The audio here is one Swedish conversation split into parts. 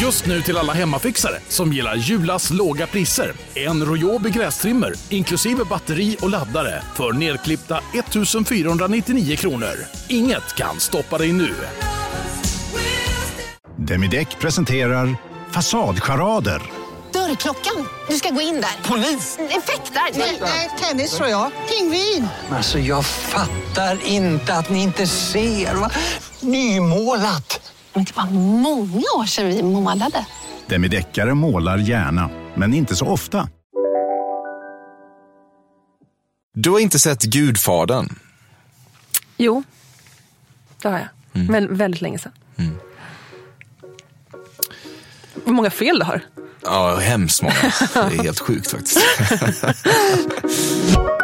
Just nu till alla hemmafixare som gillar Julas låga priser. En Royobi grästrimmer inklusive batteri och laddare för nedklippta 1 499 kronor. Inget kan stoppa dig nu. Demideck presenterar Fasadcharader. Dörrklockan. Du ska gå in där. Polis? Effektar? Nej, tennis tror jag. Pingvin. Alltså jag fattar inte att ni inte ser. Va? Nymålat! Men det var många år sedan vi målade. Demideckare målar gärna, men inte så ofta. Du har inte sett Gudfadern? Jo, det har jag. Men väldigt länge sedan. Vad många fel du har. Ja, hemskt många. Det är helt sjukt faktiskt.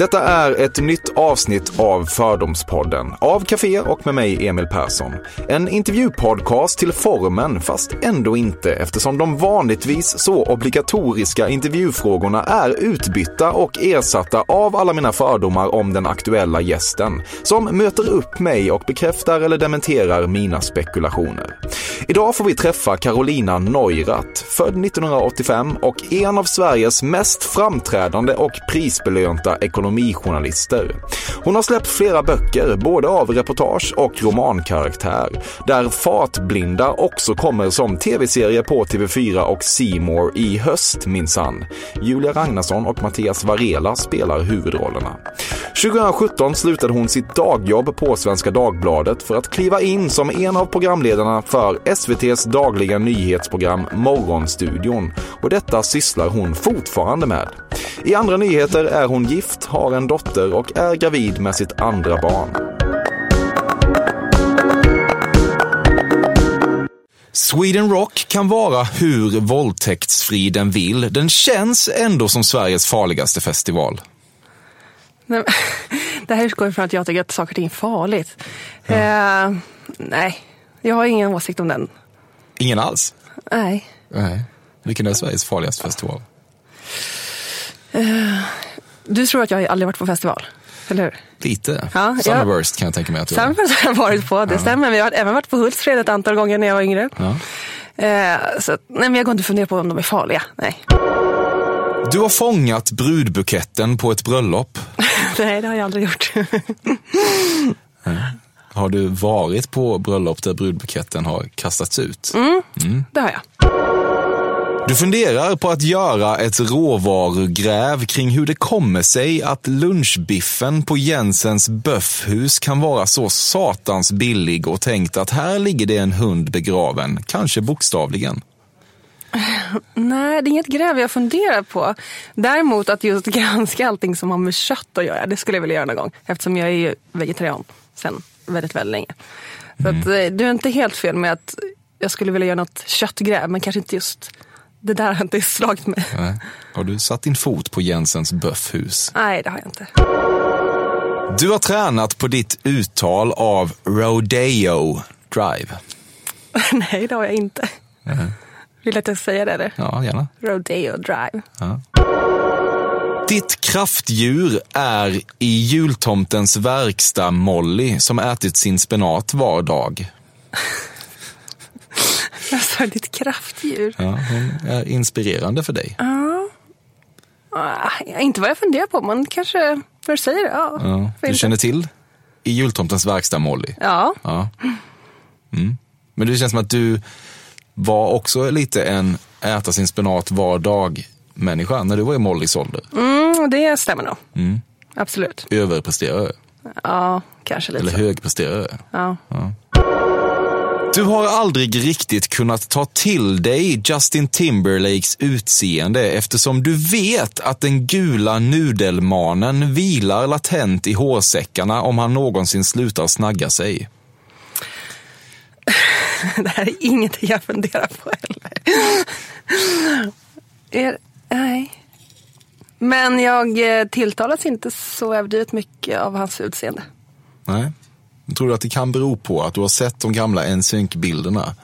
Detta är ett nytt avsnitt av Fördomspodden av Café och med mig Emil Persson. En intervjupodcast till formen, fast ändå inte eftersom de vanligtvis så obligatoriska intervjufrågorna är utbytta och ersatta av alla mina fördomar om den aktuella gästen, som möter upp mig och bekräftar eller dementerar mina spekulationer. Idag får vi träffa Carolina Neurath, född 1985 och en av Sveriges mest framträdande och prisbelönta ekonomijournalister. Hon har släppt flera böcker, både av reportage och romankaraktär, där Fartblinda också kommer som tv-serie på TV4 och C More i höst minsann. Julia Ragnarsson och Mattias Varela spelar huvudrollerna. 2017 slutade hon sitt dagjobb på Svenska Dagbladet för att kliva in som en av programledarna för SVTs dagliga nyhetsprogram Morgonstudion och detta sysslar hon fortfarande med. I andra nyheter är hon gift, har en dotter och är gravid med sitt andra barn. Sweden Rock kan vara hur våldtäktsfri den vill. Den känns ändå som Sveriges farligaste festival. Nej, det här utgår ifrån att jag tycker att saker och ting är farligt. Eh, nej, jag har ingen åsikt om den. Ingen alls? Nej. Nej. Vilken är Sveriges farligaste festival? Du tror att jag aldrig varit på festival, eller hur? Lite. Ja, Summerburst kan jag tänka mig att du har. Summerfest har jag varit på, det stämmer. Men jag har även varit på Hultsfred ett antal gånger när jag var yngre. Ja. Eh, så, nej, men jag går inte och funderar på om de är farliga. Nej. Du har fångat brudbuketten på ett bröllop. nej, det har jag aldrig gjort. Har du varit på bröllop där brudbuketten har kastats ut? det har jag. Du funderar på att göra ett råvarugräv kring hur det kommer sig att lunchbiffen på Jensens böffhus kan vara så satans billig och tänkt att här ligger det en hund begraven, kanske bokstavligen. Nej, det är inget gräv jag funderar på. Däremot att just granska allting som har med kött att göra, det skulle jag vilja göra någon gång. Eftersom jag är ju vegetarian sen väldigt, väldigt länge. Så att, eh, du är inte helt fel med att jag skulle vilja göra något köttgräv, men kanske inte just det där har inte slagit mig. Nej. Har du satt din fot på Jensens böffhus? Nej, det har jag inte. Du har tränat på ditt uttal av Rodeo Drive. Nej, det har jag inte. Vill du att jag säger det eller? Ja, gärna. Rodeo Drive. Ditt kraftdjur är i jultomtens verkstad Molly som ätit sin spenat var dag. Alltså, ditt kraftdjur. Ja, hon är inspirerande för dig. Ah, inte vad jag funderar på, men kanske när du säger det. Ja, Ja, du inte? känner till i jultomtens verkstad Molly. Ja, Ja. Mm. Men det känns som att du var också lite en äta sin spenat var dag människa när du var i Mollys ålder. mm, det stämmer nog. Absolut. Överpresterare. Ja, kanske lite Eller högpresterare. Ja. Du har aldrig riktigt kunnat ta till dig Justin Timberlakes utseende eftersom du vet att den gula nudelmanen vilar latent i hårsäckarna om han någonsin slutar snagga sig. Det här är ingenting jag funderar på heller. är, nej. Men jag eh, tilltalas inte så överdrivet mycket av hans utseende. Nej. Tror du att det kan bero på att du har sett de gamla NSYNC-bilderna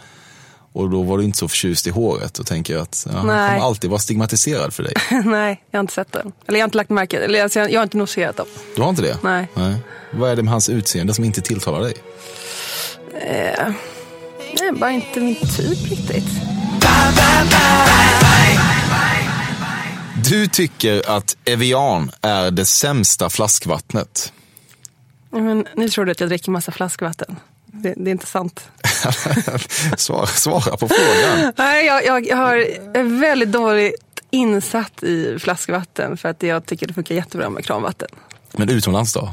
och då var du inte så förtjust i håret och tänker att ja, han kommer alltid vara stigmatiserad för dig. nej, jag har inte sett den. Eller jag har inte lagt märke Eller alltså, jag, jag har inte noterat dem. Du har inte det? Nej. Nej. Vad är det med hans utseende som inte tilltalar dig? Eh, nej, bara inte min typ riktigt. Du tycker att Evian är det sämsta flaskvattnet. Men, nu tror du att jag dricker massa flaskvatten. Det, det är inte sant. svara, svara på frågan. Nej, jag, jag, jag har är väldigt dåligt insatt i flaskvatten för att jag tycker det funkar jättebra med kranvatten. Men utomlands då?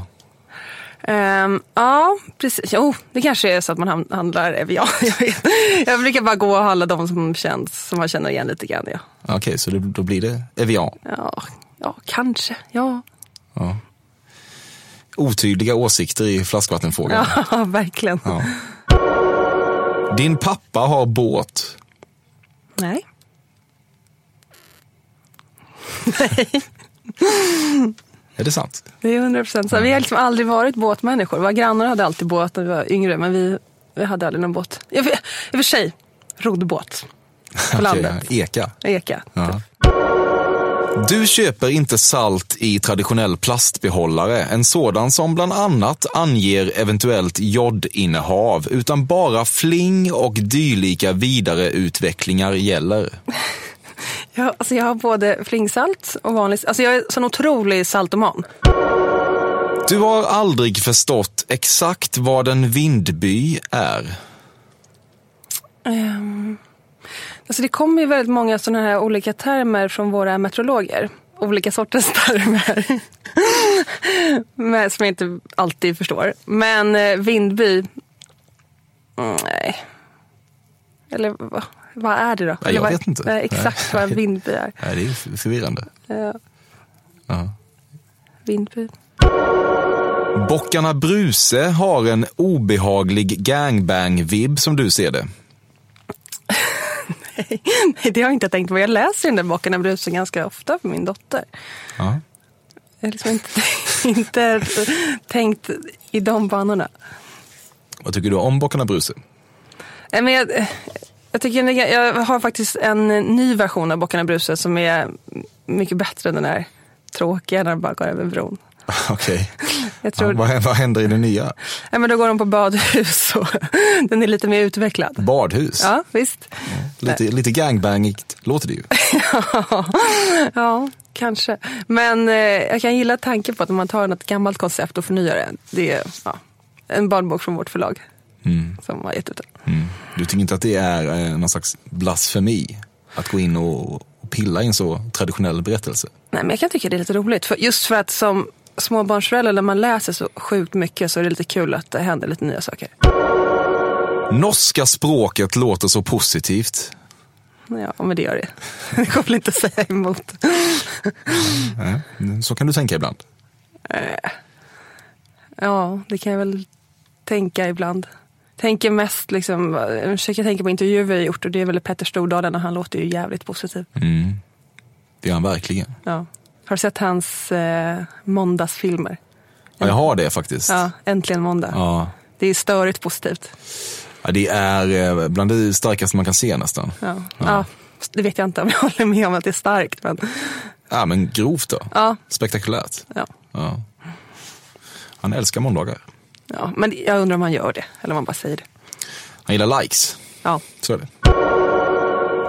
Ehm, ja, precis. Jo, det kanske är så att man handlar Evian. Jag, jag brukar bara gå och handla de som känns, som man känner igen lite grann. Ja, Okej, så det, då blir det Evian. ja, ja kanske. Ja, Ja. Otydliga åsikter i flaskvattenfrågan. ja verkligen. Ja. Din pappa har båt. Nej. Är det sant? Det är 100 procent så. Vi har liksom aldrig varit båtmänniskor. Våra grannar hade alltid båt när vi var yngre, men vi, vi hade aldrig någon båt. I och för- sig, roddbåt. På landet. Eka. Eka. Ja. Du köper inte salt i traditionell plastbehållare, en sådan som bland annat anger eventuellt jodinnehav, utan bara fling och dylika vidareutvecklingar gäller. Ja, alltså jag har både flingsalt och vanlig Alltså jag är sån otrolig saltoman. Du har aldrig förstått exakt vad en vindby är. Um, alltså det kommer ju väldigt många sådana här olika termer från våra meteorologer. Olika sorters termer. Men, som jag inte alltid förstår. Men eh, vindby, mm, nej. Eller vad, vad är det då? jag Eller vad, vet inte. exakt vad en vindby är. Nej, det är förvirrande. Ja, Ja. vindby. Bockarna Bruse har en obehaglig gangbang-vibb som du ser det. Nej, det har jag inte tänkt på. Jag läser den där boken av Bruse ganska ofta för min dotter. Ja. Jag har liksom inte, inte tänkt i de banorna. Vad tycker du om Bockarna Bruse? Nej, Men jag, jag, tycker, jag har faktiskt en ny version av Bockarna Bruse som är mycket bättre än den här tråkiga när de bara går över bron. Okej. Jag tror, Ja, vad, vad händer i det nya? ja, men då går de på badhus och den är lite mer utvecklad. Badhus? Ja, visst. Lite, lite gangbangigt låter det ju. Ja, kanske. Men eh, jag kan gilla tanken på att om man tar något gammalt koncept och förnyar det. Det är ja, en barnbok från vårt förlag som har gett ut den. Mm. Du tycker inte att det är eh, någon slags blasfemi? Att gå in och, och pilla i en så traditionell berättelse? Nej, men jag kan tycka det är lite roligt. För just för att som småbarnsförälder när man läser så sjukt mycket så är det lite kul att det händer lite nya saker. Norska språket låter så positivt. Ja, men det gör det. Det går väl inte att säga emot. Så kan du tänka ibland. Ja, det kan jag väl tänka ibland. Tänker mest liksom, jag försöker tänka på intervjuer jag gjort och det är väl Petter Stordalen och han låter ju jävligt positiv. Det är han verkligen. Ja. Har du sett hans eh, måndagsfilmer? Ja, jag har det faktiskt. Ja, Äntligen måndag. Ja. Det är störigt positivt. Ja, det är eh, bland det starkaste man kan se nästan. Ja. Ja. det vet jag inte om jag håller med om att det är starkt. Men Ja, men grovt då. Ja. Spektakulärt. Ja. Ja. Han älskar måndagar. Ja, men jag undrar om han gör det, eller om han bara säger det. Han gillar likes. Ja. Så är det.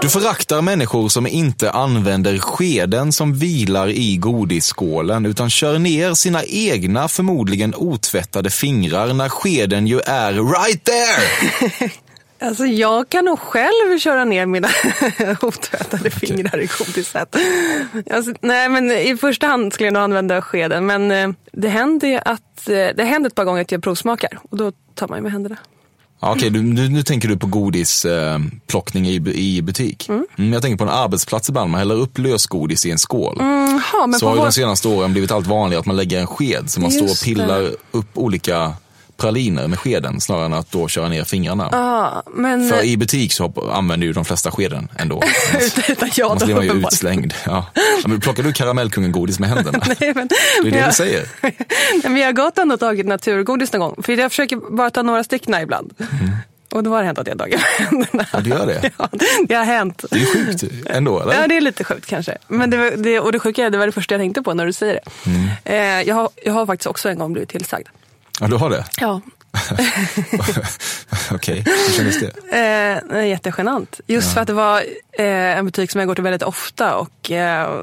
Du föraktar människor som inte använder skeden som vilar i godisskålen utan kör ner sina egna, förmodligen otvättade fingrar när skeden ju är right there! Alltså jag kan nog själv köra ner mina otvättade fingrar i godiset. Alltså, nej men i första hand skulle jag nog använda skeden. Men eh, det händer ju att, eh, det händer ett par gånger att jag provsmakar. Och då tar man ju med händerna. Okej, du, nu, nu tänker du på godisplockning eh, plockning i, i butik. Mm, jag tänker på en arbetsplats ibland, man häller upp lösgodis i en skål. Jaha, men så har ju vår... de senaste åren blivit allt vanligare att man lägger en sked så man står och Just pillar det. upp olika praliner med skeden snarare än att då köra ner fingrarna. Ja, men För i butik så använder ju de flesta skeden ändå. Utan jag annars då blir man ju utslängd. Ja. Men plockar du karamellkungen-godis med händerna? Nej, men, Det är det jag, du säger. Nej, men jag har gått ändå tagit naturgodis någon gång. För jag försöker bara ta några stycken ibland. Och då har det hänt att jag har tagit med händerna. Ja, det gör det. Ja, det har hänt. Det är ju sjukt ändå, eller? Ja, det är lite sjukt kanske. Men det, var- det, och det sjuka är, det var det första jag tänkte på när du säger det. Mm. Eh, jag, har, jag har faktiskt också en gång blivit tillsagd. Ja, du har det? Ja. Okej, hur kändes det? Eh, jättegenant. Just för att det var eh, en butik som jag går till väldigt ofta och eh,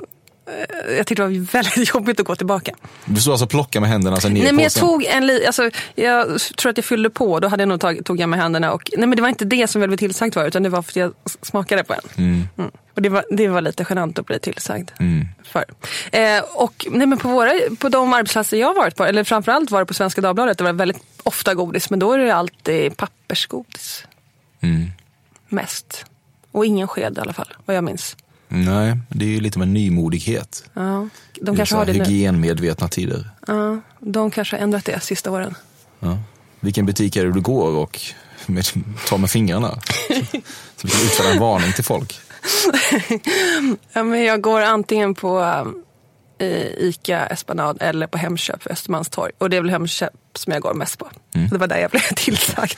jag tyckte det var väldigt jobbigt att gå tillbaka. Du stod alltså och plockade med händerna sen ner Nej, men jag tog en li- alltså, Jag tror att jag fyllde på, då hade jag nog tagit, tog jag med händerna. Och, nej men det var inte det som jag blev tillsagd var, utan det var för att jag smakade på en. Mm. Och det var, det var lite genant att bli tillsagd för. Eh, och nej men på, våra, på de arbetsplatser jag varit på, eller framförallt var det på Svenska Dagbladet, det var väldigt ofta godis. Men då är det alltid pappersgodis. Mest. Och ingen sked i alla fall, vad jag minns. Nej, det är ju lite med nymodighet. Ja, de I kanske har det. Hygienmedvetna tider. Ja, de kanske har ändrat det sista åren. Ja. Vilken butik är det du går och med, tar med fingrarna? Så vi kan utfärda en varning till folk. Ja, men jag går antingen på eh, ICA Esplanad eller på Hemköp för Östermalmstorg. Och det är väl Hemköp som jag går mest på. Det var där jag blev tillsagd.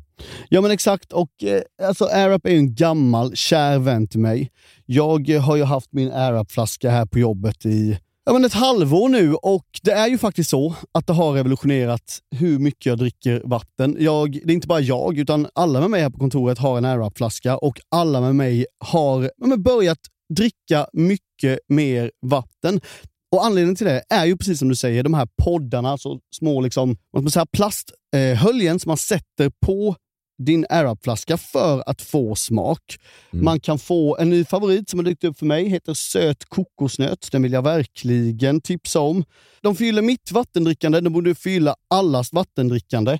Ja men exakt och eh, alltså AirUp är ju en gammal kär vän till mig. Jag eh, har ju haft min AirUp-flaska här på jobbet i ja, men ett halvår nu och det är ju faktiskt så att det har revolutionerat hur mycket jag dricker vatten. Jag, det är inte bara jag utan alla med mig här på kontoret har en AirUp-flaska och alla med mig har ja, men börjat dricka mycket mer vatten. Och Anledningen till det är ju precis som du säger, de här poddarna, alltså små liksom, vad man säga, plasthöljen som man sätter på din AirUp-flaska för att få smak. Man kan få en ny favorit som har dykt upp för mig, heter söt kokosnöt. Den vill jag verkligen tipsa om. De fyller mitt vattendrickande, de borde fylla allas vattendrickande.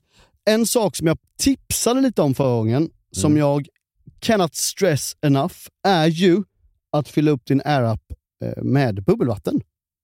En sak som jag tipsade lite om förra gången, som jag cannot stress enough, är ju att fylla upp din AirUp eh, med bubbelvatten.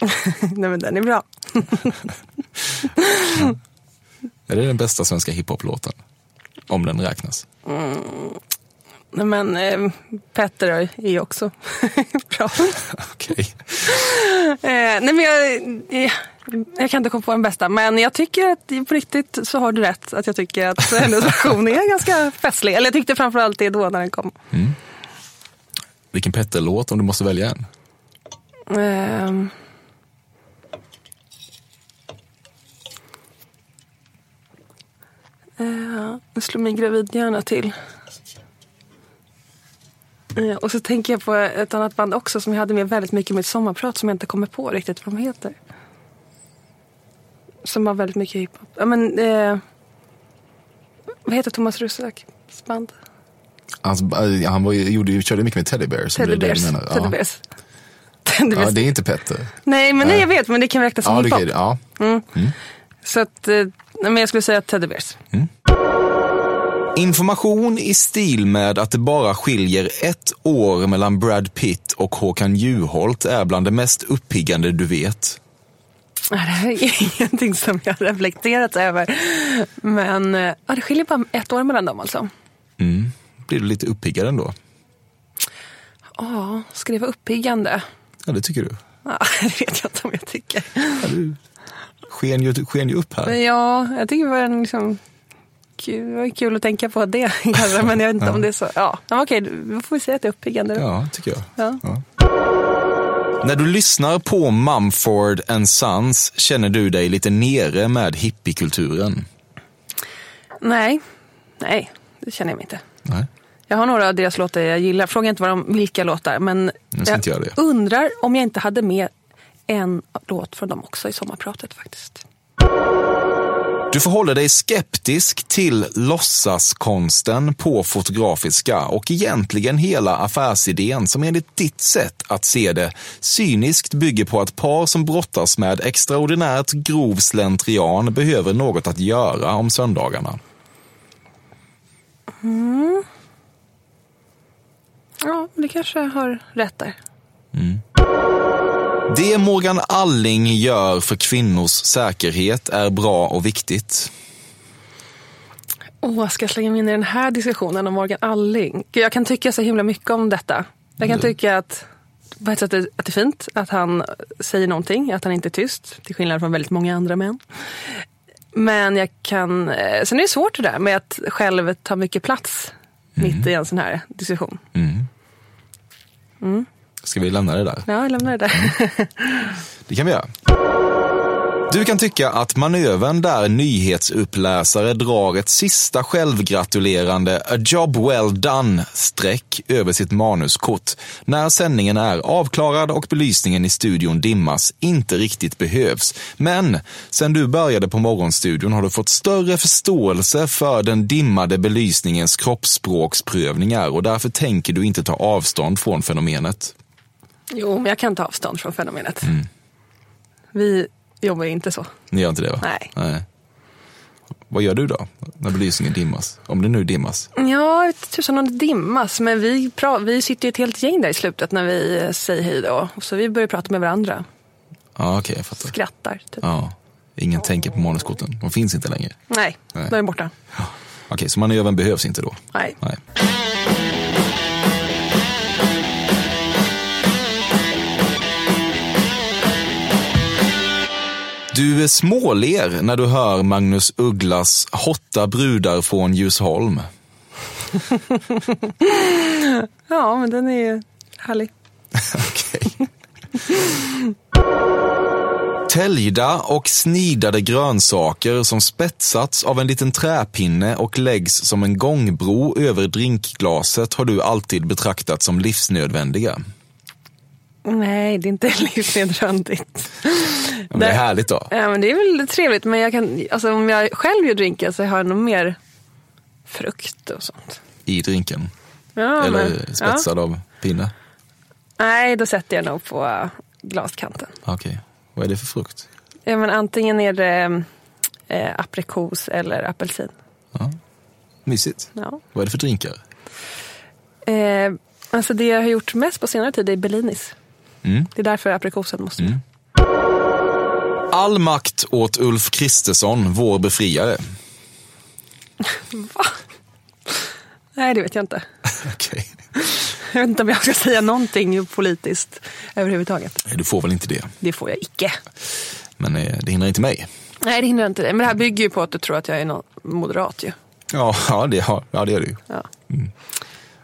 Nej men den är bra. Är det den bästa svenska hiphop-låten? Om den räknas. Nej men eh, Petter är ju också bra. Okej. Eh, nej men jag, eh, jag kan inte komma på den bästa, men jag tycker att på riktigt så har du rätt. Att jag tycker att hennes version är ganska festlig. Eller jag tyckte framförallt det då när den kom. Vilken Petter-låt om du måste välja en? Ehm. Eh, Nu slår min gravidhjärna till. Eh, Och så tänker jag på ett annat band också som jag hade med väldigt mycket i mitt sommarprat som jag inte kommer på riktigt vad de heter. Som har väldigt mycket hiphop. Ja, men, eh, vad heter Thomas Rusaks band? Alltså, han var, gjorde, körde mycket med Teddy Bears. om Teddy det Bears. Teddy Ja. Bears. Det är inte Petter. Nej, men nej, jag vet, men det kan räknas som Ja, det, hiphop. ja. Så att, eh, nej, men jag skulle säga Teddy Bears. Information i stil med att det bara skiljer ett år mellan Brad Pitt och Håkan Juholt är bland det mest uppiggande du vet. Ja, Det här är ingenting som jag reflekterat över. Men eh, ja, det skiljer bara ett år mellan dem alltså. Blir du lite uppiggad ändå? Ja, ska det vara uppiggande? Ja, det tycker du. Ja, det vet jag inte om jag tycker. Sken ju, sken ju upp här. Men ja, jag tycker det var en liksom kul, var kul att tänka på det kanske. Men jag vet inte om det är så. Ja, ja okej, då får vi säga att det är uppiggande. Ja, tycker jag. Ja. När du lyssnar på Mumford and Sons känner du dig lite nere med hippiekulturen. Nej, nej, det känner jag mig inte. Nej. Jag har några av deras låtar jag gillar. Fråga inte vad de, vilka låtar. Men Jag jag undrar om jag inte hade med en låt från dem också i sommarpratet faktiskt. Du förhåller dig skeptisk till låtsaskonsten på Fotografiska och egentligen hela affärsidén som enligt ditt sätt att se det cyniskt bygger på att par som brottas med extraordinärt grov slentrian behöver något att göra om söndagarna. Ja, det kanske jag har rätt där. Det Morgan Alling gör för kvinnors säkerhet är bra och viktigt. Åh, ska jag slänga mig in i den här diskussionen om Morgan Alling? Gud, jag kan tycka så himla mycket om detta. Jag kan tycka att på ett sätt att det är fint att han säger någonting, att han inte är tyst, till skillnad från väldigt många andra män. Men jag kan... eh, Sen är det svårt det där med att själv ta mycket plats mitt i en sån här diskussion. Ska vi lämna det där? Ja, jag lämnar det där. Det kan vi göra. Du kan tycka att manövern där nyhetsuppläsare drar ett sista självgratulerande a job well done-streck över sitt manuskort när sändningen är avklarad och belysningen i studion dimmas inte riktigt behövs. Men sen du började på Morgonstudion har du fått större förståelse för den dimmade belysningens kroppsspråksprövningar och därför tänker du inte ta avstånd från fenomenet. Jo, men jag kan ta avstånd från fenomenet. Mm. Vi jobbar ju inte så. Ni gör inte det va? Nej. Vad gör du då, när belysningen dimmas? Om det nu dimmas? Ja, tusan om det dimmas. Men vi, vi sitter ju ett helt gäng där i slutet när vi eh, säger hej då. Så vi börjar prata med varandra. Ja, okej, jag fattar. Skrattar. Typ. Ja. Ingen tänker på manuskorten. De finns inte längre. Nej, Nej. då är de borta. Okej, så manövern behövs inte då? Nej. Nej. Du småler när du hör Magnus Ugglas Hotta brudar från Djursholm. Ja, men den är ju härlig. Okej. Täljda och snidade grönsaker som spetsats av en liten träpinne och läggs som en gångbro över drinkglaset har du alltid betraktat som livsnödvändiga. Nej, det är inte livsnödvändigt. Ja, men det är härligt då. Ja, men det är väl trevligt. Men jag kan, alltså, om jag själv gör drinken så har jag nog mer frukt och sånt. I drinken. Ja, Eller men, spetsad av pinne. Ja. Nej, då sätter jag nog på glaskanten. Okej. Vad är det för frukt? Ja, men antingen är det eh, aprikos eller apelsin. Mysigt. Ja. Vad är det för drinkar? Eh, alltså det jag har gjort mest på senare tid är Bellinis. Mm. Det är därför aprikosen måste med. All makt åt Ulf Kristersson, vår befriare. Nej, det vet jag inte. Okej. Jag vet inte om jag ska säga någonting politiskt överhuvudtaget. Du får väl inte det. Det får jag icke. Men eh, det hindrar inte mig. Nej, det hindrar inte det. Men det här bygger ju på att du tror att jag är någon moderat ju. Ja, ja, det, ja, ja det är det ju. Ja.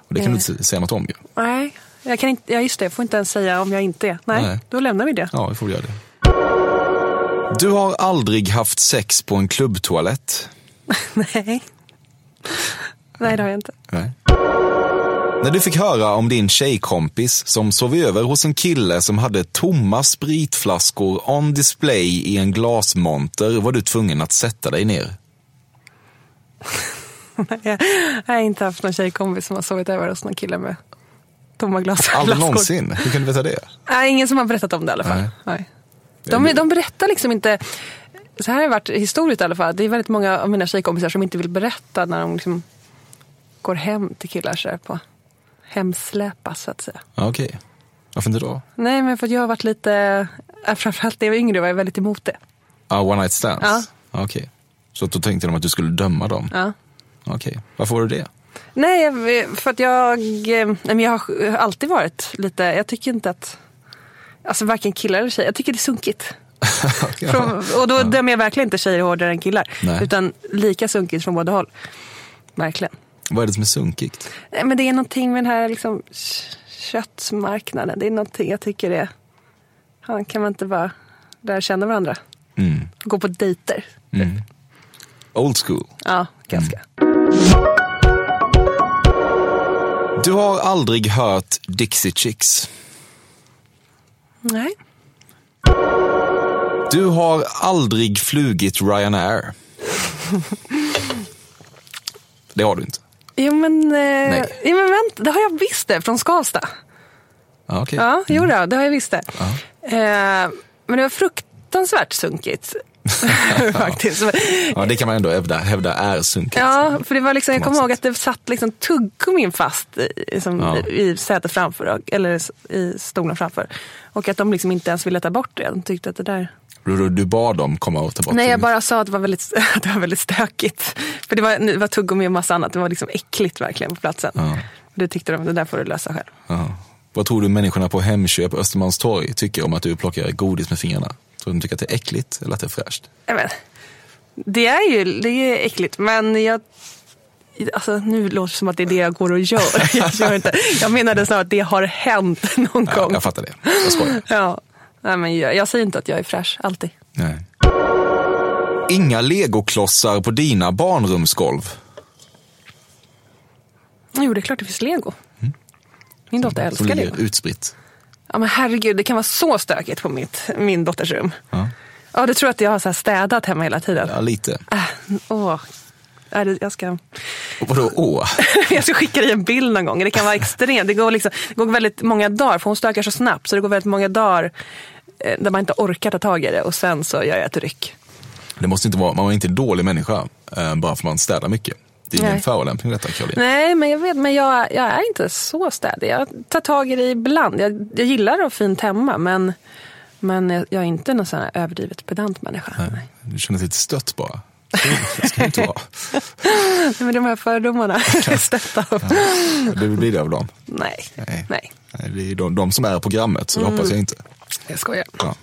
Och det kan du Eh. inte säga något om ju. Nej, jag kan inte, ja just det, jag får inte ens säga om jag inte är. Nej, Nej. då lämnar vi det. Ja, vi får göra det. Du har aldrig haft sex på en klubbtoalett? Nej. Nej, det har jag inte. Nej. När du fick höra om din tjejkompis som sov över hos en kille som hade tomma spritflaskor on display i en glasmonter var du tvungen att sätta dig ner. Nej, jag har inte haft någon tjejkompis som har sovit över hos någon kille med tomma glasflaskor. Aldrig någonsin? Hur kan du veta det? Nej, ingen som har berättat om det i alla fall. Nej. Nej. De, de berättar liksom inte, så här har det varit historiskt i alla fall. Det är väldigt många av mina tjejkompisar som inte vill berätta när de liksom går hem till killar så på hemsläpas så att säga. Ja, Okej. Varför inte då? Nej, men för att jag har varit lite, framförallt när jag var yngre var jag väldigt emot det. Ah, one night stands? Ja. Okej. Så då tänkte de att du skulle döma dem? Ja. Okej. Varför var du det? Nej, för att jag, eh, nej, jag har alltid varit lite, jag tycker inte att, alltså varken killar eller tjejer, jag tycker det är sunkigt. Från, och då dömer jag verkligen inte tjejer hårdare än killar. Nej. Utan lika sunkigt från båda håll. Verkligen. Vad är det som är sunkigt? Nej, Men det är någonting med den här liksom, köttmarknaden. Det är någonting jag tycker är, ja, kan man inte bara lära känna varandra? Mm. Gå på dejter. Mm. Old school. Ja, ganska. Du har aldrig hört Dixie Chicks. Nej. Du har aldrig flugit Ryanair. Det har du inte. Jo men, eh, jo, men vänta, det har jag visst det, från Skavsta. Ja, okej. Ja, jo då, det har jag visst det. Eh, men det var fruktansvärt sunkigt. Faktiskt. Ja, det kan man ändå hävda, hävda är sunkigt. Ja, för det var liksom, jag kommer ihåg att det satt liksom tuggummin fast i, som, Ja. i, sätet framför, eller i stolen framför. Och att de liksom inte ens ville ta bort det. De tyckte att det där... Du, du bad dem komma och ta bort Nej, det. jag bara sa att det var väldigt, att det var väldigt stökigt. För det var, det var tuggummi och massa annat. Det var liksom äckligt verkligen på platsen. Ja. Det tyckte de, det där får du lösa själv. Ja. Vad tror du människorna på Hemköp Östermalmstorg tycker om att du plockar godis med fingrarna? Du de tycker att det är äckligt eller att det är fräscht? Jag men, det är ju det är äckligt, men jag, Alltså, nu låter det som att det är det jag går och gör. Jag, gör inte. jag menade snarare att det har hänt någon Ja, gång. jag fattar det. Jag skojar. Ja. Nej, men jag, jag säger inte att jag är fräsch, alltid. Nej. Inga legoklossar på dina barnrumsgolv. Jo, det är klart det finns lego. Min dotter älskar lego. utspritt. Ja, men herregud, det kan vara så stökigt på mitt, min dotters rum. Ja. Ja, du tror att jag har så här städat hemma hela tiden? Ja, lite. Äh, åh. Jag ska, vadå åh? jag ska skicka dig en bild någon gång. Det kan vara extremt. Det går, liksom, det går väldigt många dagar, för hon stökar så snabbt. Så det går väldigt många dagar eh, där man inte orkar ta tag i det. Och sen så gör jag ett ryck. Det måste inte vara, man är inte en dålig människa eh, bara för man städar mycket. Det är ingen Nej. förolämpning detta Caroline. Nej, men jag vet, men jag, jag är inte så städig. Jag tar tag i det ibland. Jag, jag gillar att ha fint hemma, men, men jag, jag är inte någon sån här överdrivet pedant människa. Nej. Du känner dig lite stött bara. Det ska du inte vara. Nej, men de här fördomarna stötta av. Det blir det av dem. Nej, Nej. nej, Det är de, de som är programmet, så det hoppas jag inte. jag skojar. Ja.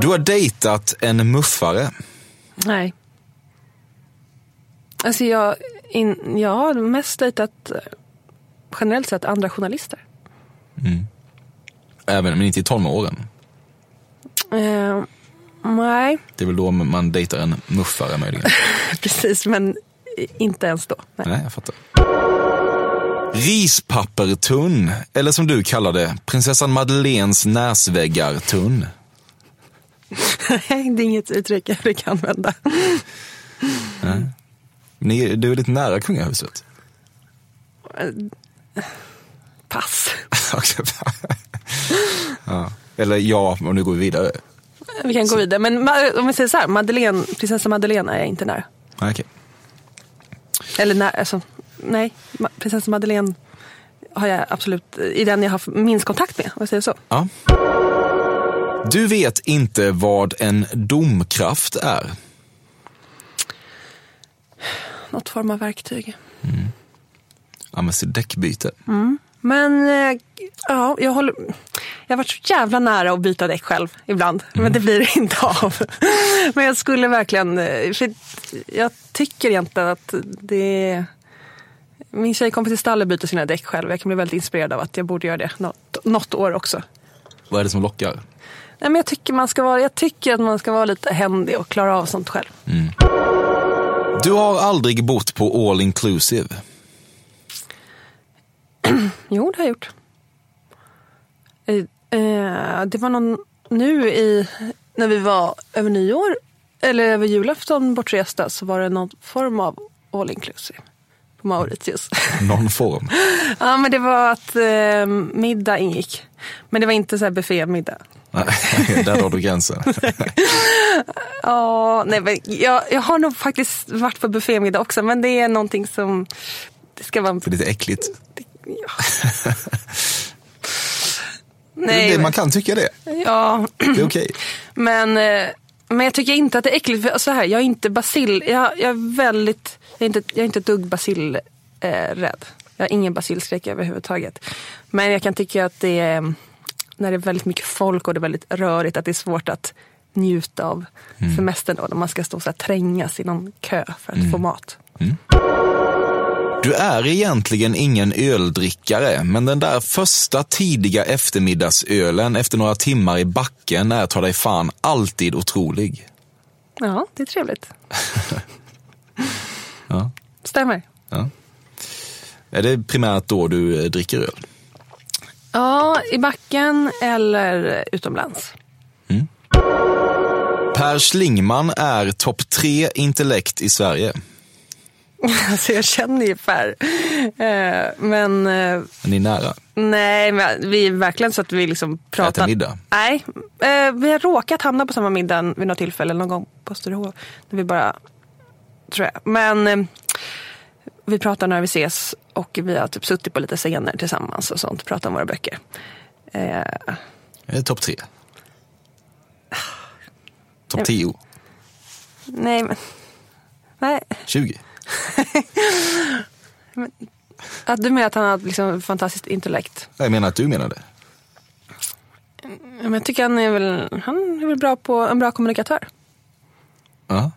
Du har dejtat en muffare. Nej. Alltså jag, in, jag har mest dejtat eh, generellt sett andra journalister. Även, men inte i tonåren. Eh, nej, Det är väl då man dejtar en muffare möjligen. precis, men inte ens då. Nej. Nej, jag fattar. Rispappertunn, eller som du kallar det, prinsessan Madeleines näsväggar-tunn. Nej, det är inget uttryck jag brukar använda. Ni, du är lite nära kungahuset. Pass. ja. Eller ja, om nu går vi vidare. Vi kan gå vidare. Men om vi säger så här, Madeleine, prinsessa Madeleine är jag inte nära. Nej, okej. Eller när, alltså, nej, prinsessa Madeleine har jag absolut, i den jag har minst kontakt med, om jag säger så. Ja. Du vet inte vad en domkraft är. Något form av verktyg. Ja, men så däckbyte. Men eh, ja, jag, håller, jag har varit så jävla nära att byta däck själv ibland. Men det blir det inte av. Men jag skulle verkligen, eh, för jag tycker egentligen att det min tjejkompis i stallet byter sina däck själv. Jag kan bli väldigt inspirerad av att jag borde göra det något, något år också. Vad är det som lockar? Nej, men jag, tycker man ska vara, jag tycker att man ska vara lite händig och klara av sånt själv. Du har aldrig bott på all inclusive. Jo, det har jag gjort. Eh, eh, det var någon nu i, när vi var över nyår, eller över julafton bortresta, så var det någon form av all inclusive på Mauritius. Någon form. ja, men det var att eh, middag ingick. Men det var inte så här buffémiddag. Där drar du gränsen. Ja, nej, men jag, jag har nog faktiskt varit på buffémiddag också, men det är någonting som det ska vara... För lite äckligt. Ja. det, nej, man kan tycka det. ja. Det är okej. Men, eh, men jag tycker inte att det är äckligt. För så här, jag är inte basil. Jag, jag är väldigt, jag är inte, jag är inte ett dugg basil eh. Jag har ingen basilskräck överhuvudtaget. Men jag kan tycka att det är, när det är väldigt mycket folk och det är väldigt rörigt, att det är svårt att njuta av semestern då. När man ska stå så här, trängas i någon kö för att få mat. Du är egentligen ingen öldrickare, men den där första tidiga eftermiddagsölen efter några timmar i backen är ta dig fan alltid otrolig. Ja, det är trevligt. Ja. Stämmer. Ja. Är det primärt då du eh, dricker öl? Ja, i backen eller utomlands. Per Schlingman är topp tre intellekt i Sverige. Alltså jag känner ju Per. Eh, men eh, Är ni nära? nej, men vi är verkligen så att vi liksom pratar. Äter middag? Nej, eh, vi har råkat hamna på samma middag vid något tillfälle någon gång på Sturehof. När vi bara, tror jag. Men vi pratar när vi ses och vi har typ suttit på lite scener tillsammans och sånt. Pratat om våra böcker. Eh, det topp tre? Topp tio? nej, men. Nej, 20? att du menar att han har liksom fantastiskt intellekt. Jag menar att du menar det. Men jag tycker han är väl, han är väl bra på, en bra kommunikatör. Ja.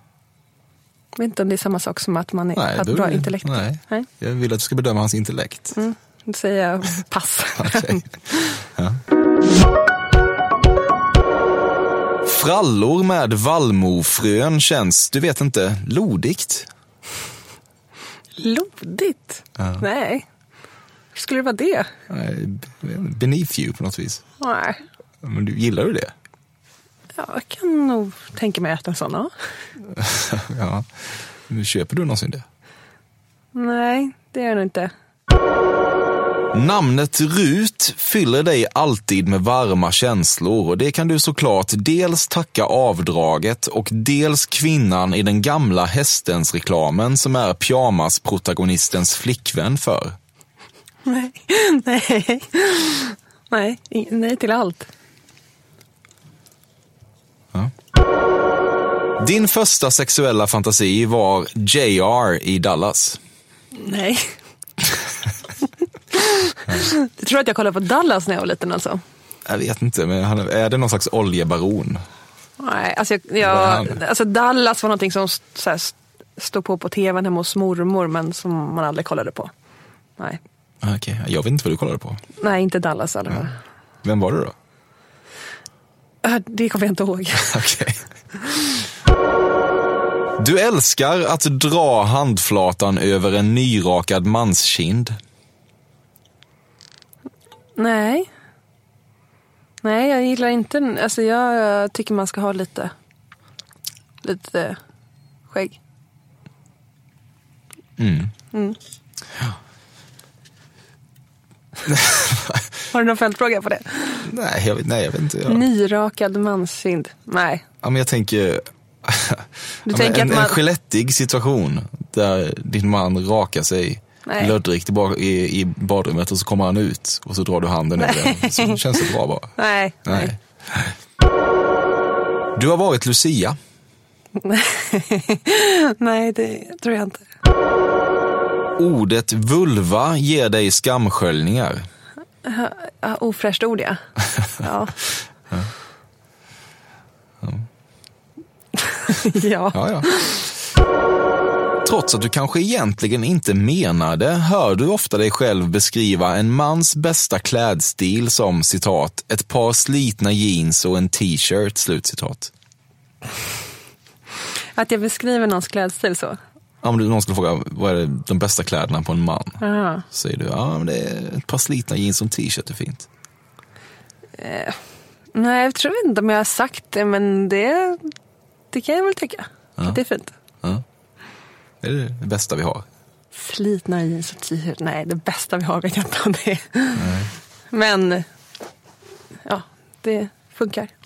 Jag vet inte om det är samma sak som att man är, Nej, har bra intellekt. Nej. Nej. Jag vill att du ska bedöma hans intellekt. Mm. Då säger jag pass. Ja. Frallor med vallmofrön känns, du vet inte, lodigt. Lodigt? Ja. Nej. Hur skulle det vara det? Nej, Beneath you på något vis. Nej. Men du, gillar du det? Ja, jag kan nog tänka mig att äta en sån. Ja. Men köper du någonsin det? Nej, det är jag nog inte. Namnet Rut fyller dig alltid med varma känslor och det kan du såklart dels tacka avdraget och dels kvinnan i den gamla hästens-reklamen som är pyjamas-protagonistens flickvän för. Nej, nej. Nej, nej till allt. Din första sexuella fantasi var JR i Dallas. Nej. Du tror att jag kollade på Dallas när jag var liten alltså? Jag vet inte, men han- är det någon slags oljebaron? Nej, alltså, jag, alltså Dallas var någonting som så här, stod på på tvn hemma hos mormor men som man aldrig kollade på. Nej, Ah, Okej, jag vet inte vad du kollade på. Nej inte Dallas i alla fall. Vem var det då? Äh, Det kommer jag inte ihåg. Du älskar att dra handflatan över en nyrakad manskind. Nej. Nej, jag gillar inte... Alltså jag tycker man ska ha lite... Lite skägg. Mm. Mm. Har du någon följdfråga på det? Nej, jag nej, jag vet inte. Jag, Nyrakad manskind. Nej. ja, men jag tänker... Du tänker en, att man- en gelettig situation där din man rakar sig Nej. löddrigt i, i, badrummet och så kommer han ut och så drar du handen över den. Så känns det bra bara. Nej. Nej. Du har varit Lucia. Nej, det tror jag inte. Ordet vulva ger dig skamsköljningar. Ja, ofräscht ord, ja. Ja. ja. Ja, ja. Trots att du kanske egentligen inte menar det hör du ofta dig själv beskriva en mans bästa klädstil som citat, ett par slitna jeans och en t-shirt, slutcitat. Att jag beskriver någons klädstil så. Om du någon skulle fråga vad är de bästa kläderna på en man? Så säger du, ja men det är ett par slitna jeans och en t-shirt är fint. Eh, nej, jag tror inte om jag har sagt det, men det, det kan jag väl tycka. Ja. Att det är fint. Ja. Det är det bästa vi har. Slitna jeans och t-shirt. Nej, det bästa vi har vet jag inte om det är. Men, ja, det funkar.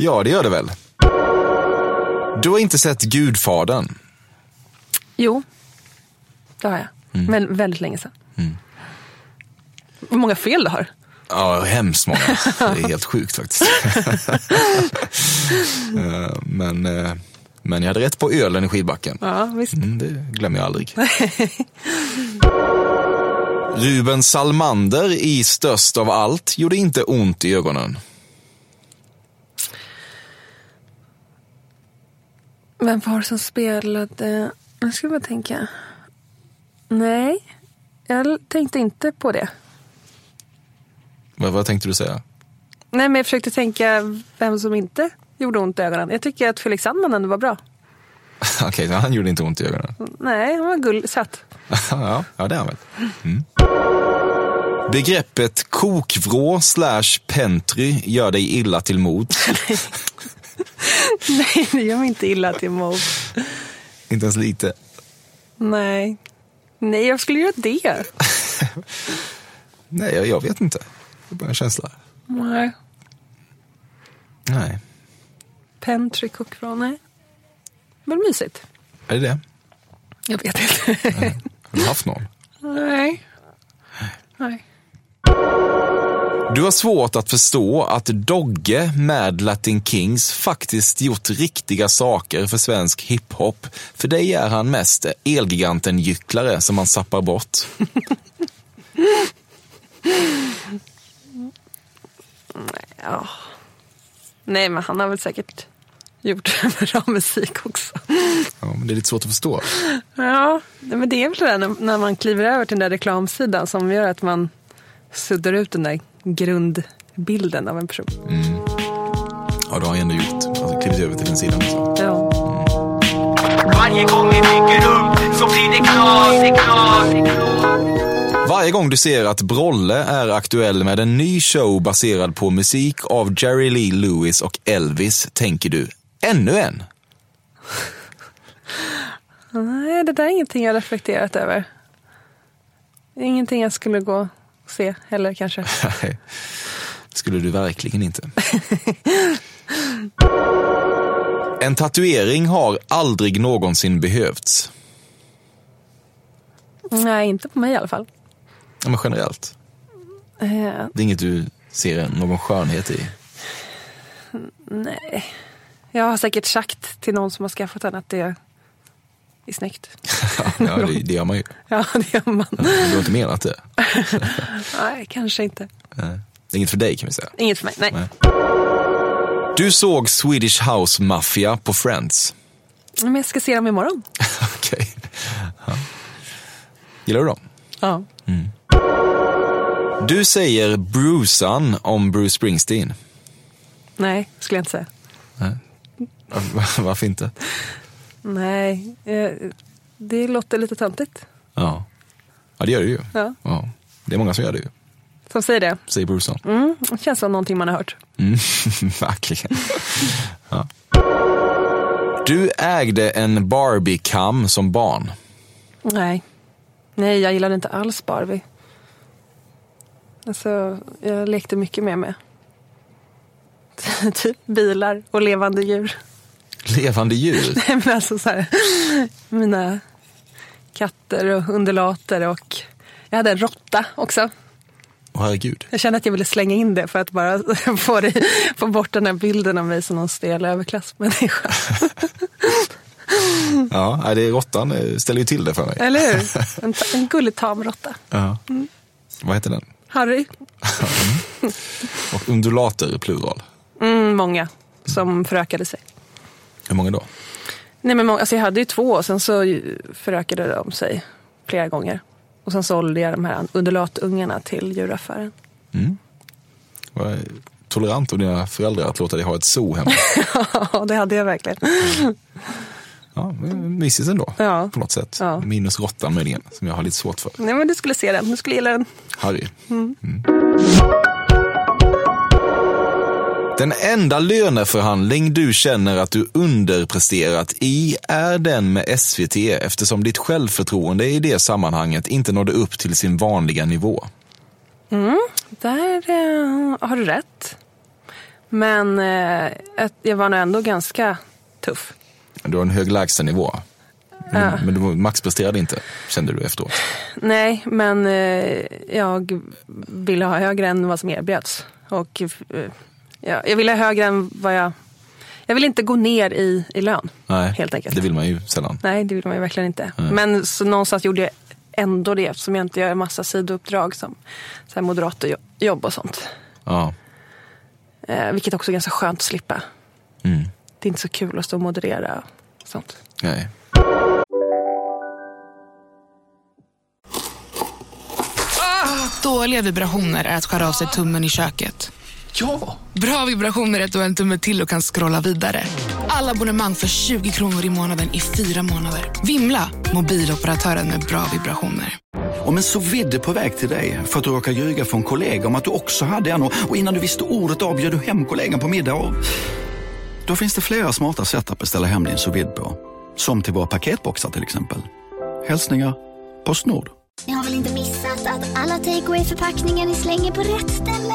Ja, det gör det väl. Du har inte sett Gudfadern? Jo, det har jag. Men väldigt länge sedan. Vad många fel du har. Ja, hemskt många. Det är helt sjukt faktiskt. Eh, men, eh, men jag hade rätt på ölen i skidbacken. Ja, visst. Mm, det glömmer jag aldrig. Ruben Salmander i Störst av allt gjorde inte ont i ögonen. Vem var det som spelade? Nu ska jag bara tänka. Nej, jag tänkte inte på det. Vad, vad tänkte du säga? Nej, men jag försökte tänka vem som inte gjorde ont i ögonen. Jag tycker att Felix Sandman ändå var bra. Okej, så han gjorde inte ont i ögonen. Nej, han var gull, söt. ja, ja, det är han väl. Mm. Begreppet kokvrå slash pentry gör dig illa till mod. Nej, det gör mig inte illa till mod. inte ens lite. Nej. Nej, jag skulle göra det. Nej, jag, jag vet inte. Det är bara en känsla. Nej. Nej, Pentry kokvrå, nej. Väl mysigt. är det det? Jag vet inte. Har du haft någon? nej. Nej. Du har svårt att förstå att Dogge med Latin Kings faktiskt gjort riktiga saker för svensk hiphop. För dig är han mest Elgiganten-gycklare som man sappar bort. Ja. Nej, men han har väl säkert gjort bra musik också. Ja, men det är lite svårt att förstå. Ja, men det är väl det där när, man kliver över till den där reklamsidan som gör att man suddar ut den där grundbilden av en person. Ja, det har jag ändå gjort. Alltså, klivit över till den sidan också. Ja. Varje gång vi dyker upp så blir det knas, det knas. Varje gång du ser att Brolle är aktuell med en ny show baserad på musik av Jerry Lee Lewis och Elvis tänker du, ännu en? Nej, det där är ingenting jag reflekterat över. Ingenting jag skulle gå se heller kanske. Nej, skulle du verkligen inte. En tatuering har aldrig någonsin behövts. Nej, inte på mig i alla fall. Ja, men generellt. Eh, Det är inget du ser någon skönhet i. nej. Jag har säkert sagt till någon som har skaffat den att det är snyggt. Ja, det, det gör man ju. Ja, det gör man. Du har inte menat det. Nej, kanske inte. Nej. Inget för dig kan vi säga. Inget för mig. Nej. Nej. Du såg Swedish House Mafia på Friends. Men jag ska se dem imorgon. Okej. Ja. Gillar du dem? Ja. Du säger Brucean om Bruce Springsteen. Nej, skulle jag inte säga. Var- Varför inte? Nej, eh, det låter lite töntigt. Ja. ja, det gör det ju. Ja. Ja. Det är många som gör det ju. Som säger det. Säger Brucean. Mm, det känns som någonting man har hört. Mm. Verkligen. Ja. Du ägde en Barbie-kam som barn. Nej. Nej, jag gillade inte alls Barbie. Alltså, jag lekte mycket mer med typ bilar och levande djur. Levande djur. Nej, men alltså så här, mina katter och undulater och jag hade en råtta också. Åh herregud. Jag kände att jag ville slänga in det för att bara få, det, få bort den här bilden av mig som någon stel överklassmänniska. Ja, det är råttan eh, ställer ju till det för mig. Eller hur? En, en gullig tamråtta. Ja. Vad heter den? Harry. Och undulater plural. Mm, många som förökade sig. Hur många då? Nej, men många, alltså jag hade ju två och sen så förökade de sig flera gånger. Och sen sålde jag de här undulatungarna till djuraffären. Vad tolerant av dina föräldrar att låta dig ha ett zoo hemma. Ja, det hade jag verkligen. Ja, men mysigt ändå. Ja. På något sätt. Ja. Minus råttan möjligen, som jag har lite svårt för. Nej, men du skulle se den. Du skulle gilla den. Harry. Mm. Den enda löneförhandling du känner att du underpresterat i är den med SVT eftersom ditt självförtroende i det sammanhanget inte nådde upp till sin vanliga nivå. Där eh, har du rätt. Men eh, jag var nog ändå ganska tuff. Du har en hög lägstanivå. Men, Ja. men du maxpresterade inte, kände du efteråt. Nej, men eh, jag ville ha högre än vad som erbjöds. Och eh, ja, jag ville ha högre än vad jag... Jag ville inte gå ner i, i lön, Nej, helt enkelt. det vill man ju sällan. Nej, det vill man ju verkligen inte. Men så någonstans gjorde jag ändå det eftersom jag inte gör en massa sidouppdrag som så här moderatorjobb och sånt. Ja. Eh, vilket också är ganska skönt att slippa. Mm. Det är inte så kul att stå och moderera och sånt. Nej. Dåliga vibrationer är att skära av sig tummen i köket. Ja! Bra vibrationer är att du har en tumme till och kan scrolla vidare. Alla abonnemang för 20 kronor i månaden i fyra månader. Vimla! Mobiloperatören med bra vibrationer. Om en så vidde på väg till dig för att du råkar ljuga från kollega om att du också hade en och och innan du visste ordet av du hem kollegan på middag och... Då finns det flera smarta sätt att beställa hem din sous på. Som till våra paketboxar till exempel. Hälsningar Postnord. Ni har väl inte missat att alla takeaway förpackningar ni slänger på rätt ställe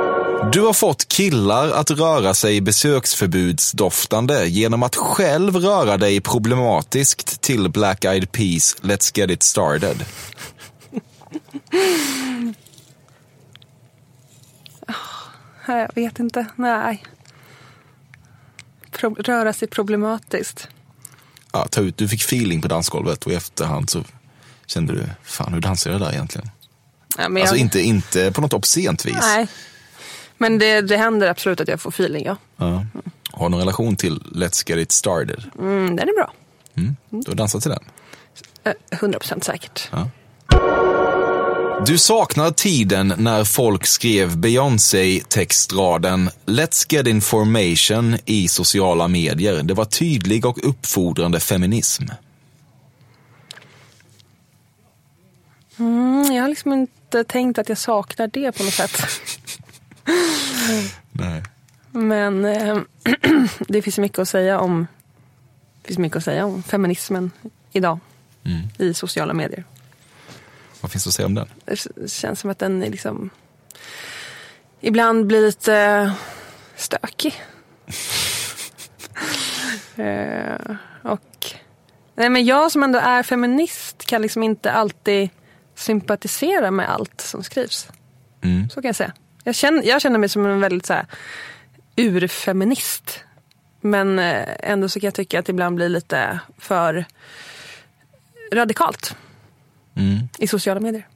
Du har fått killar att röra sig besöksförbudsdoftande genom att själv röra dig problematiskt till Black Eyed Peas Let's Get It Started. Jag vet inte. Nej. Pro- röra sig problematiskt. Ja, ta ut, du fick feeling på dansgolvet och i efterhand så kände du, fan hur dansar jag där egentligen? Ja, Alltså jag- inte, inte på något obscent vis. Nej. Men det, det händer absolut att jag får feeling, ja. Ja. Har du någon relation till Let's Get It Started? Mm, den är bra. Mm. Du har dansat till den? Eh, 100% säkert. Ja. Du saknar tiden när folk skrev Beyoncé-textraden Let's get information i sociala medier. Det var tydlig och uppfordrande feminism. Mm, jag har liksom inte tänkt att jag saknar det på något sätt. Nej. Men eh, det finns mycket att säga om det finns mycket att säga om feminismen idag Mm. i sociala medier. Vad finns att säga om den? Det känns som att den är liksom ibland blir lite stökig. eh, och nej, men jag som ändå är feminist kan liksom inte alltid sympatisera med allt som skrivs. Mm. Så kan jag säga. Jag känner, jag känner mig som en väldigt så här, urfeminist. Men eh, ändå så kan jag tycka att det ibland blir lite för radikalt Mm. i sociala medier.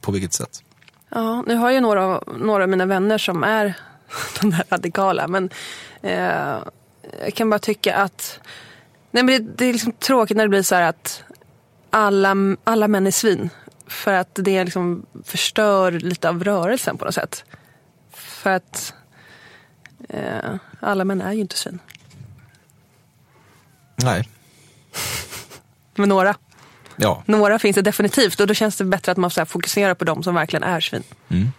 På vilket sätt? Ja, nu har jag några, några av mina vänner som är de där radikala. Men eh, jag kan bara tycka att nej, men det, det är liksom tråkigt när det blir så här att alla, alla män är svin. För att det liksom förstör lite av rörelsen på något sätt. För att eh, alla män är ju inte svin. Nej. Men några. Ja. Några finns det definitivt och då känns det bättre att man så fokuserar på dem som verkligen är svin. Mm.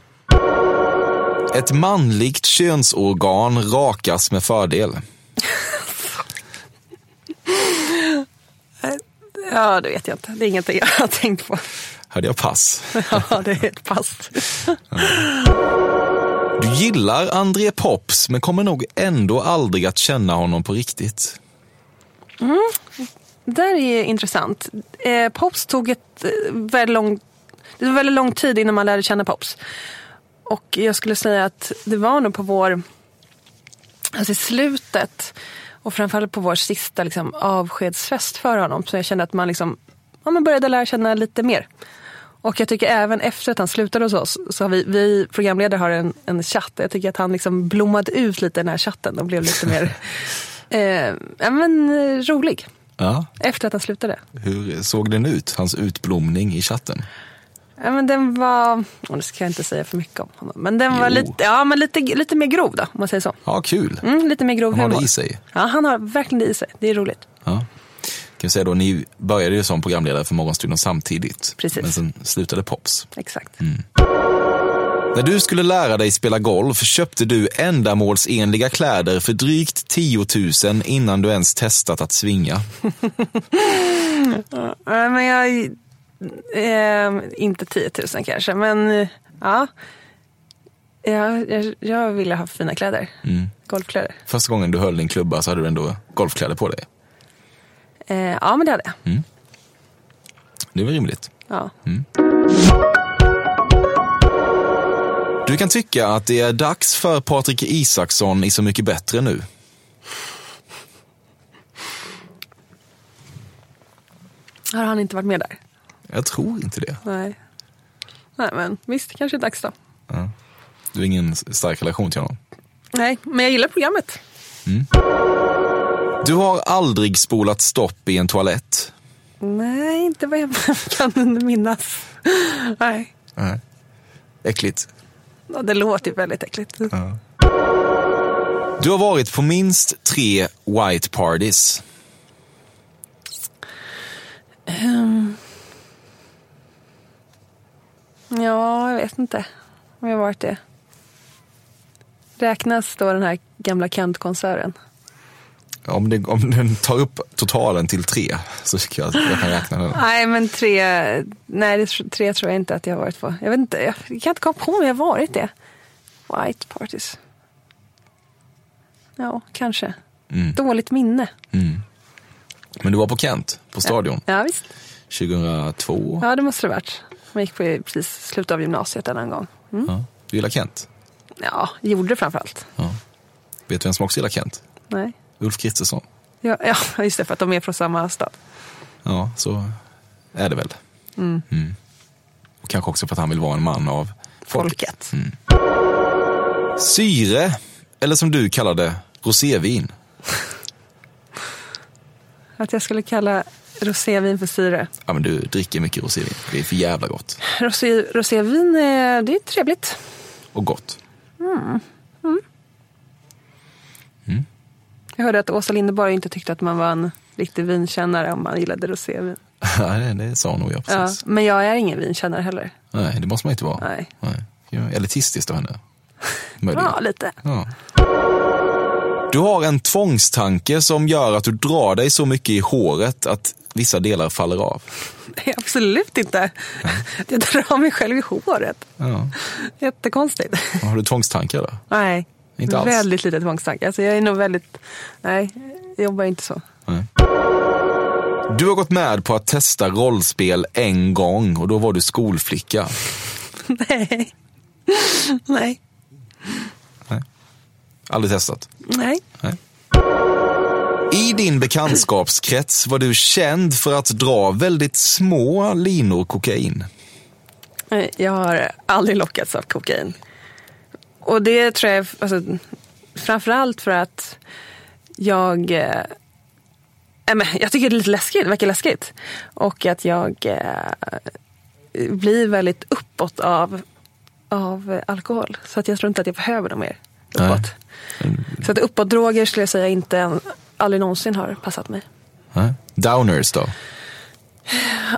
Ett manligt könsorgan rakas med fördel. Ja, det vet jag inte. Det är ingenting jag har tänkt på. Hörde jag pass? Ja, det är ett pass. Du gillar André Pops men kommer nog ändå aldrig att känna honom på riktigt. Mm. Det där är intressant. Eh, Pops tog ett eh, väldigt lång, det var väldigt lång tid innan man lärde känna Pops. Och jag skulle säga att det var nog på vår, alltså i slutet och framförallt på vår sista liksom, avskedsfest för honom. Så jag kände att man liksom, ja, man började lära känna lite mer. Och jag tycker även efter att han slutade hos oss så har vi, vi programledare har en, en chatt. Jag tycker att han liksom blommade ut lite i den här chatten och blev lite mer eh, men, eh, rolig. Ja. Efter att han slutade. Hur såg den ut, hans utblomning i chatten? Ja, men den var, och det ska jag inte säga för mycket om honom, men den var Jo. lite, ja, men lite, lite mer grov då, om man säger så. Ja, kul. Mm, lite mer grov Han har humor. det i sig. Ja, han har verkligen det i sig. Det är roligt. Ja. Kan säga då, ni började ju som programledare för Morgonstudion samtidigt. Precis. Men sen slutade Pops. Exakt. När du skulle lära dig spela golf köpte du ändamålsenliga kläder för drygt 10 000 innan du ens testat att svinga. Men jag, eh, inte 10 000 kanske, men ja. Jag, jag, jag ville ha fina kläder. Mm. Golfkläder. Första gången du höll din klubba så hade du ändå golfkläder på dig. Eh, ja, men det hade jag. Det var rimligt. Ja. Du kan tycka att det är dags för Patrik Isaksson i Så mycket bättre nu. Har han inte varit med där? Jag tror inte det. Nej. Nej, men visst, kanske är det dags då. Ja. Du har ingen stark relation till honom. Nej, men jag gillar programmet. Du har aldrig spolat stopp i en toalett. Nej, inte vad jag kan minnas. Nej, Nej. Äckligt. Ja, det låter väldigt äckligt. Du har varit på minst tre white parties. Ehm. Ja, jag vet inte om jag har varit det. Räknas då den här gamla Kent-konserten? Om, det, om den tar upp totalen till tre så tycker jag att jag kan räkna den. Nej, men tre, nej, tre tror jag inte att jag har varit på. Jag vet inte, jag kan inte komma på om jag har varit det. White parties. Ja, kanske. Mm. Dåligt minne. Mm. Men du var på Kent, på Stadion, Ja, visst. 2002. Ja, det måste det varit. Man gick på precis slutet av gymnasiet en gång. Mm. Ja. Du gillar Kent? Ja, gjorde det framförallt. Vet du vem som också gillar Kent? Nej. Ulf Kristersson. Ja, ja, just det, för att de är från samma stad. Ja, så är det väl. Mm. Mm. Och kanske också för att han vill vara en man av folket. Folket. Mm. Syre, eller som du kallar det, rosévin. Att jag skulle kalla rosévin för syre. Ja, men du dricker mycket rosévin. Det är för jävla gott. Rosé, rosévin, är, det är trevligt. Och gott. Mm. Jag hörde att Åsa Linderborg inte tyckte att man var en riktig vinkännare om man gillade rosévin. Nej, det sa nog jag Ja, precis. men jag är ingen vinkännare heller. Nej, det måste man inte vara. Nej. Nej. Ja, Elitistiskt av henne. Ja, lite. Ja. Du har en tvångstanke som gör att du drar dig så mycket i håret att vissa delar faller av. Nej, absolut inte. Jag drar mig själv i håret. Ja. Jättekonstigt. Har du tvångstankar då? Nej, Inte alls? väldigt lite tvångstanke. Alltså jag är nog väldigt, nej, jag jobbar inte så. Du har gått med på att testa rollspel en gång och då var du skolflicka. Nej. Nej. Aldrig testat? Nej. I din bekantskapskrets var du känd för att dra väldigt små linor kokain. Nej, Jag har aldrig lockats av kokain. Och det tror jag, alltså, framförallt för att jag, eh, jag tycker det är lite läskigt, det verkar läskigt. Och att jag eh, blir väldigt uppåt av, av alkohol. Så att jag tror inte att jag behöver något mer uppåt. Så att uppåtdroger skulle jag säga inte, aldrig någonsin har passat mig. Nej. Downers då?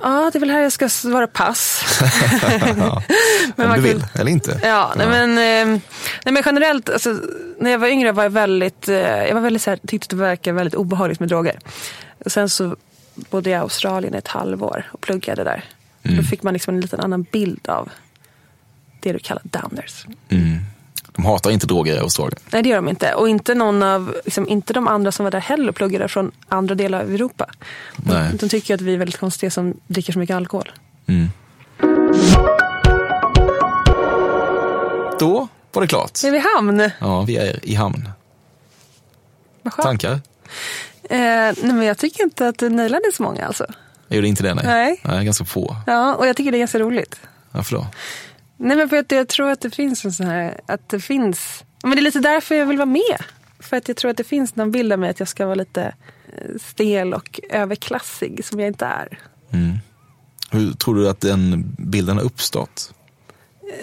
Ja, det är väl här jag ska svara pass. ja. Men Om du vill, eller inte. Ja, nej, men, eh, nej, men generellt, alltså, när jag var yngre var jag väldigt, eh, jag var väldigt så här, tyckte det verkade väldigt obehagligt med droger. Och sen så bodde jag i Australien ett halvår och pluggade där. Då fick man liksom en liten annan bild av det du kallar downers. Mm. De hatar inte droger i Australien. Nej, det gör de inte. Och inte någon av, liksom, inte de andra som var där heller och pluggade från andra delar av Europa. Nej. De tycker att vi är väldigt konstiga som dricker så mycket alkohol. Mm. Då var det klart. Är vi i hamn? Ja, vi är i hamn. Vad skönt. Tankar? Eh, nej, men jag tycker inte att du nailade så många alltså. Jag gjorde inte det, nej. Nej. nej ganska få. Ja, och jag tycker det är ganska roligt. Varför då? Nej, men för att jag tror att det finns en sån här, att det finns, men det är lite därför jag vill vara med. För att jag tror att det finns någon bild av mig att jag ska vara lite eh, stel och överklassig som jag inte är. Mm. Hur tror du att den bilden har uppstått?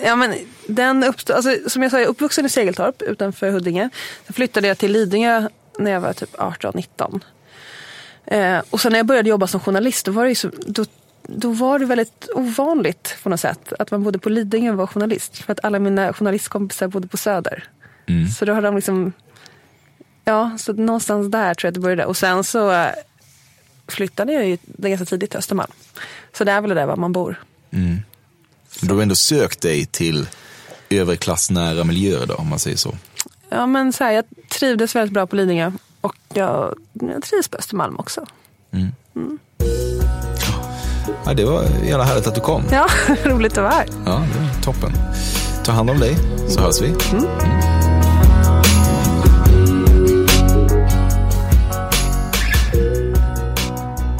Ja, men den uppstod, alltså, som jag sa, jag är uppvuxen i Segeltorp utanför Huddinge. Sen flyttade jag till Lidingö när jag var typ 18-19. Eh, och sen när jag började jobba som journalist då var det, ju så, då, då var det väldigt ovanligt på något sätt att man bodde på Lidingö och var journalist. För att alla mina journalistkompisar bodde på Söder. Mm. Så då har de liksom, ja, så någonstans där tror jag att det började. Och sen så eh, flyttade jag ju ganska tidigt till Östermalm. Så det är väl det där var man bor. Mm. Du har ändå sökt dig till överklassnära miljöer då, om man säger så. Ja, men så här, jag trivdes väldigt bra på Lidingö och jag, jag trivs på Östermalm också. Mm. Mm. Ja, det var jävla härligt att du kom. Ja, roligt att vara här. Ja, det var toppen. Ta hand om dig, så hörs vi.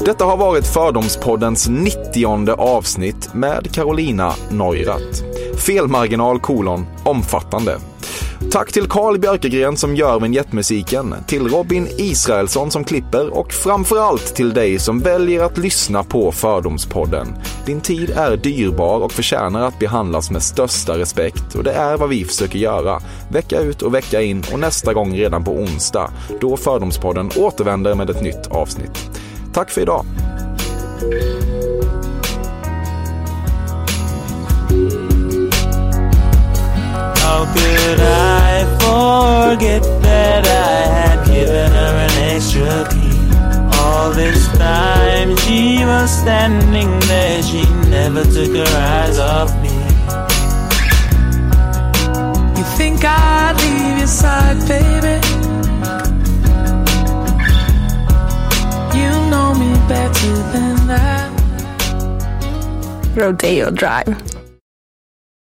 Detta har varit Fördomspoddens 90 avsnitt med Carolina Neurath. Felmarginal kolon omfattande. Tack till Carl Björkegren som gör vignettmusiken, till Robin Israelsson som klipper och framförallt till dig som väljer att lyssna på Fördomspodden. Din tid är dyrbar och förtjänar att behandlas med största respekt och det är vad vi försöker göra. Vecka ut och vecka in och nästa gång redan på onsdag då Fördomspodden återvänder med ett nytt avsnitt. Tack för idag! How could I forget that I had given her an extra key? All this time she was standing there, she never took her eyes off me. You think God leave your side, baby. You know me better than that. Rodeo Drive.